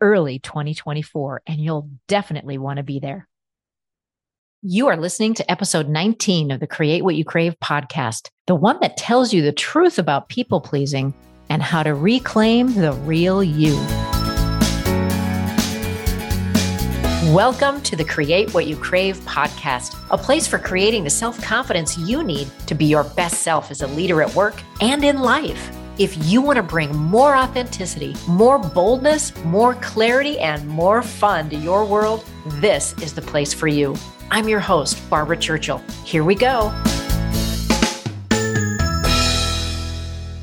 early 2024, and you'll definitely want to be there. You are listening to episode 19 of the Create What You Crave podcast, the one that tells you the truth about people pleasing and how to reclaim the real you. Welcome to the Create What You Crave podcast, a place for creating the self confidence you need to be your best self as a leader at work and in life. If you want to bring more authenticity, more boldness, more clarity, and more fun to your world, this is the place for you. I'm your host, Barbara Churchill. Here we go.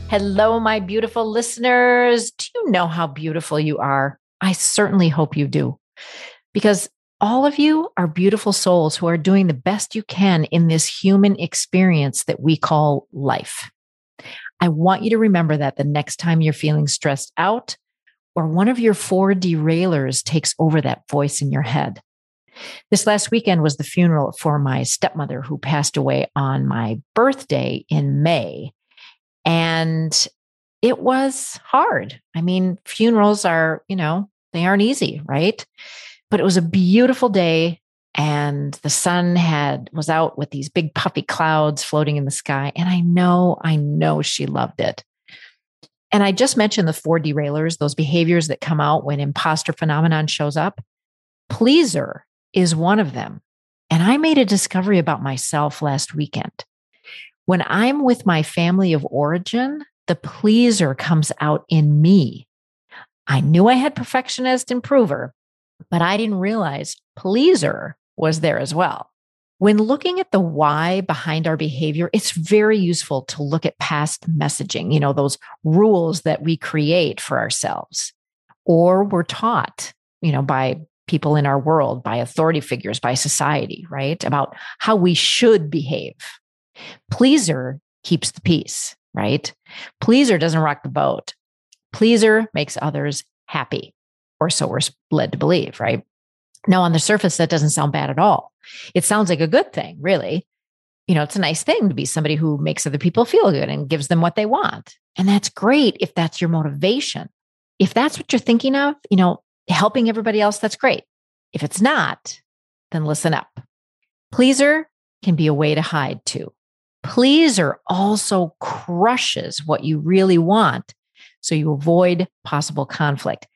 Hello, my beautiful listeners. Do you know how beautiful you are? I certainly hope you do, because all of you are beautiful souls who are doing the best you can in this human experience that we call life. I want you to remember that the next time you're feeling stressed out or one of your four derailers takes over that voice in your head. This last weekend was the funeral for my stepmother who passed away on my birthday in May. And it was hard. I mean, funerals are, you know, they aren't easy, right? But it was a beautiful day and the sun had was out with these big puffy clouds floating in the sky and i know i know she loved it. And i just mentioned the four derailers those behaviors that come out when imposter phenomenon shows up. Pleaser is one of them. And i made a discovery about myself last weekend. When i'm with my family of origin the pleaser comes out in me. I knew i had perfectionist improver but I didn't realize pleaser was there as well. When looking at the why behind our behavior, it's very useful to look at past messaging, you know, those rules that we create for ourselves or we're taught, you know, by people in our world, by authority figures, by society, right? About how we should behave. Pleaser keeps the peace, right? Pleaser doesn't rock the boat. Pleaser makes others happy, or so we're led to believe, right? Now, on the surface, that doesn't sound bad at all. It sounds like a good thing, really. You know, it's a nice thing to be somebody who makes other people feel good and gives them what they want. And that's great if that's your motivation. If that's what you're thinking of, you know, helping everybody else, that's great. If it's not, then listen up. Pleaser can be a way to hide too. Pleaser also crushes what you really want. So you avoid possible conflict.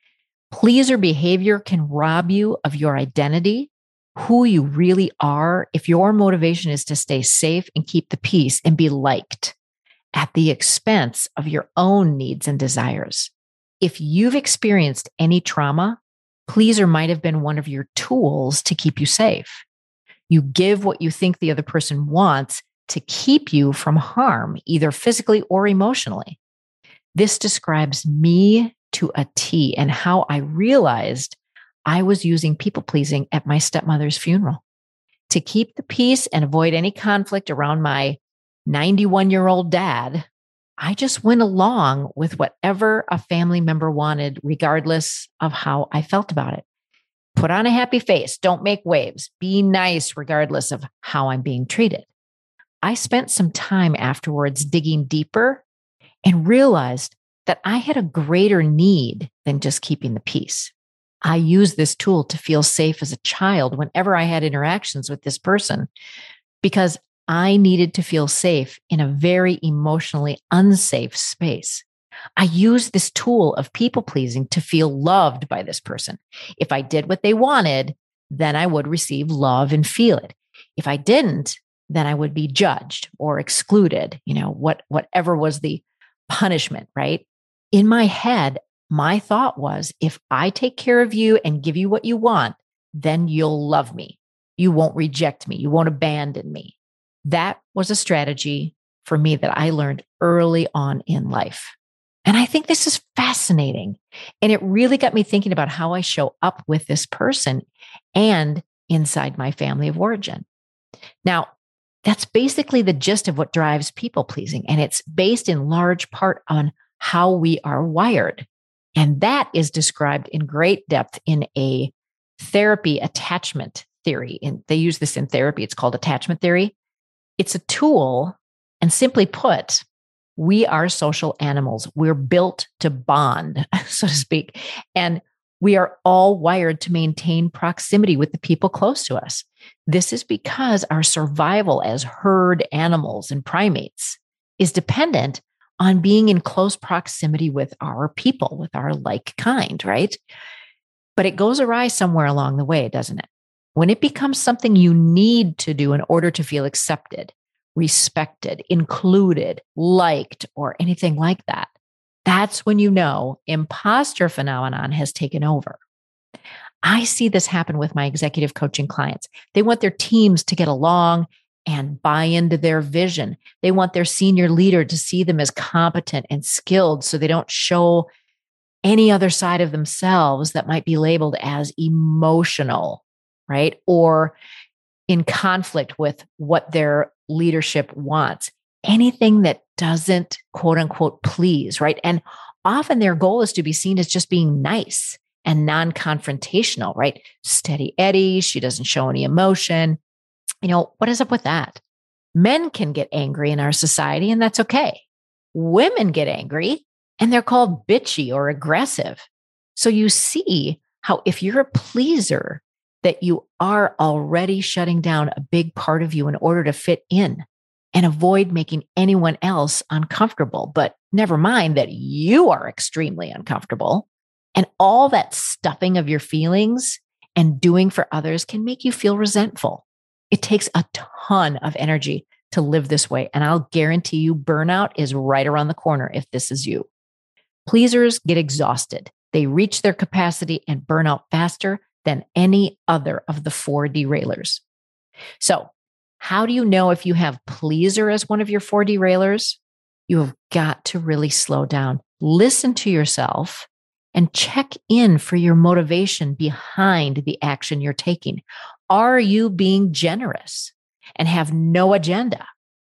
Pleaser behavior can rob you of your identity, who you really are, if your motivation is to stay safe and keep the peace and be liked at the expense of your own needs and desires. If you've experienced any trauma, pleaser might have been one of your tools to keep you safe. You give what you think the other person wants to keep you from harm, either physically or emotionally. This describes me to a T and how I realized I was using people pleasing at my stepmother's funeral to keep the peace and avoid any conflict around my 91 year old dad. I just went along with whatever a family member wanted, regardless of how I felt about it. Put on a happy face. Don't make waves. Be nice, regardless of how I'm being treated. I spent some time afterwards digging deeper and realized that I had a greater need than just keeping the peace. I used this tool to feel safe as a child whenever I had interactions with this person because I needed to feel safe in a very emotionally unsafe space. I used this tool of people pleasing to feel loved by this person. If I did what they wanted, then I would receive love and feel it. If I didn't, then I would be judged or excluded, you know, what whatever was the punishment, right? In my head, my thought was if I take care of you and give you what you want, then you'll love me. You won't reject me. You won't abandon me. That was a strategy for me that I learned early on in life. And I think this is fascinating. And it really got me thinking about how I show up with this person and inside my family of origin. Now, that's basically the gist of what drives people pleasing. And it's based in large part on how we are wired. And that is described in great depth in a therapy attachment theory. And they use this in therapy. It's called attachment theory. It's a tool. And simply put, we are social animals. We're built to bond, so to speak. And we are all wired to maintain proximity with the people close to us. This is because our survival as herd animals and primates is dependent on being in close proximity with our people, with our like kind, right? But it goes awry somewhere along the way, doesn't it? When it becomes something you need to do in order to feel accepted, respected, included, liked, or anything like that, that's when you know imposter phenomenon has taken over. I see this happen with my executive coaching clients. They want their teams to get along and buy into their vision. They want their senior leader to see them as competent and skilled so they don't show any other side of themselves that might be labeled as emotional, right? Or in conflict with what their leadership wants. Anything that doesn't quote unquote please, right? And often their goal is to be seen as just being nice and non confrontational, right? Steady Eddie, she doesn't show any emotion. You know, what is up with that? Men can get angry in our society, and that's okay. Women get angry and they're called bitchy or aggressive. So you see how if you're a pleaser, that you are already shutting down a big part of you in order to fit in and avoid making anyone else uncomfortable. But never mind that you are extremely uncomfortable. And all that stuffing of your feelings and doing for others can make you feel resentful. It takes a ton of energy to live this way. And I'll guarantee you, burnout is right around the corner if this is you. Pleasers get exhausted. They reach their capacity and burn out faster than any other of the four derailers. So, how do you know if you have pleaser as one of your four derailers? You have got to really slow down, listen to yourself, and check in for your motivation behind the action you're taking. Are you being generous and have no agenda?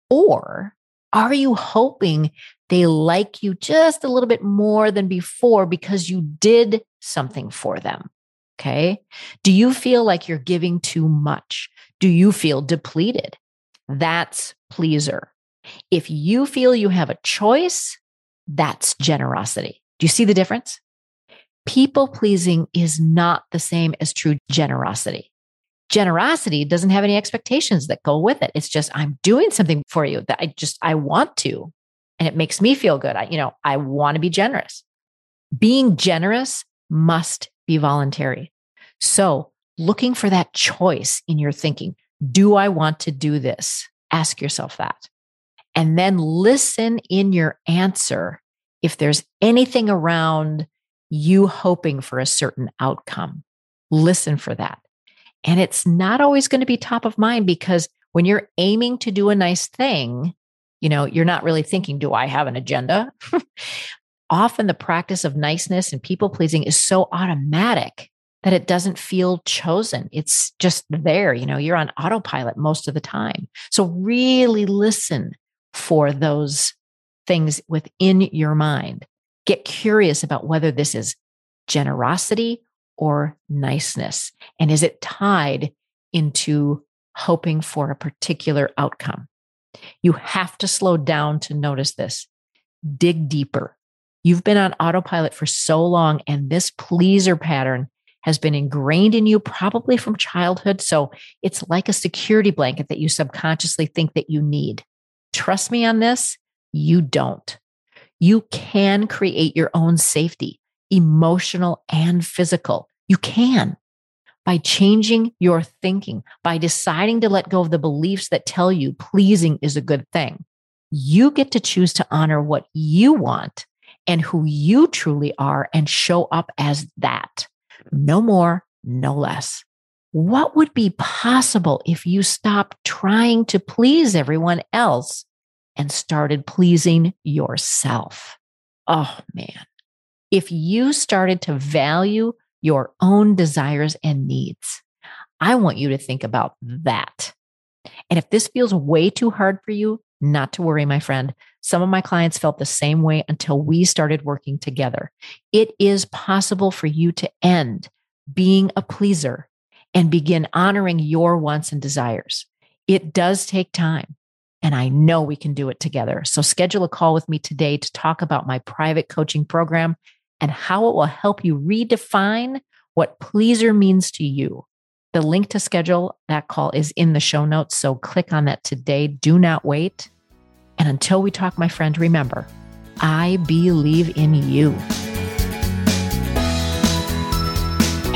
Or are you hoping they like you just a little bit more than before because you did something for them? Okay. Do you feel like you're giving too much? Do you feel depleted? That's pleaser. If you feel you have a choice, that's generosity. Do you see the difference? People pleasing is not the same as true generosity. Generosity doesn't have any expectations that go with it. It's just, I'm doing something for you that I just, I want to, and it makes me feel good. I, you know, I want to be generous. Being generous must be voluntary. So, looking for that choice in your thinking do I want to do this? Ask yourself that. And then listen in your answer if there's anything around you hoping for a certain outcome. Listen for that. And it's not always going to be top of mind because when you're aiming to do a nice thing, you know, you're not really thinking, do I have an agenda? Often the practice of niceness and people pleasing is so automatic that it doesn't feel chosen. It's just there. You know, you're on autopilot most of the time. So really listen for those things within your mind. Get curious about whether this is generosity or niceness. And is it tied into hoping for a particular outcome? You have to slow down to notice this. Dig deeper. You've been on autopilot for so long, and this pleaser pattern has been ingrained in you probably from childhood. So it's like a security blanket that you subconsciously think that you need. Trust me on this, you don't. You can create your own safety, emotional and physical. You can by changing your thinking, by deciding to let go of the beliefs that tell you pleasing is a good thing. You get to choose to honor what you want and who you truly are and show up as that no more, no less. What would be possible if you stopped trying to please everyone else and started pleasing yourself? Oh man, if you started to value your own desires and needs, I want you to think about that. And if this feels way too hard for you, not to worry, my friend. Some of my clients felt the same way until we started working together. It is possible for you to end being a pleaser and begin honoring your wants and desires. It does take time, and I know we can do it together. So schedule a call with me today to talk about my private coaching program and how it will help you redefine what pleaser means to you. The link to schedule that call is in the show notes. So click on that today. Do not wait. And until we talk, my friend, remember, I believe in you.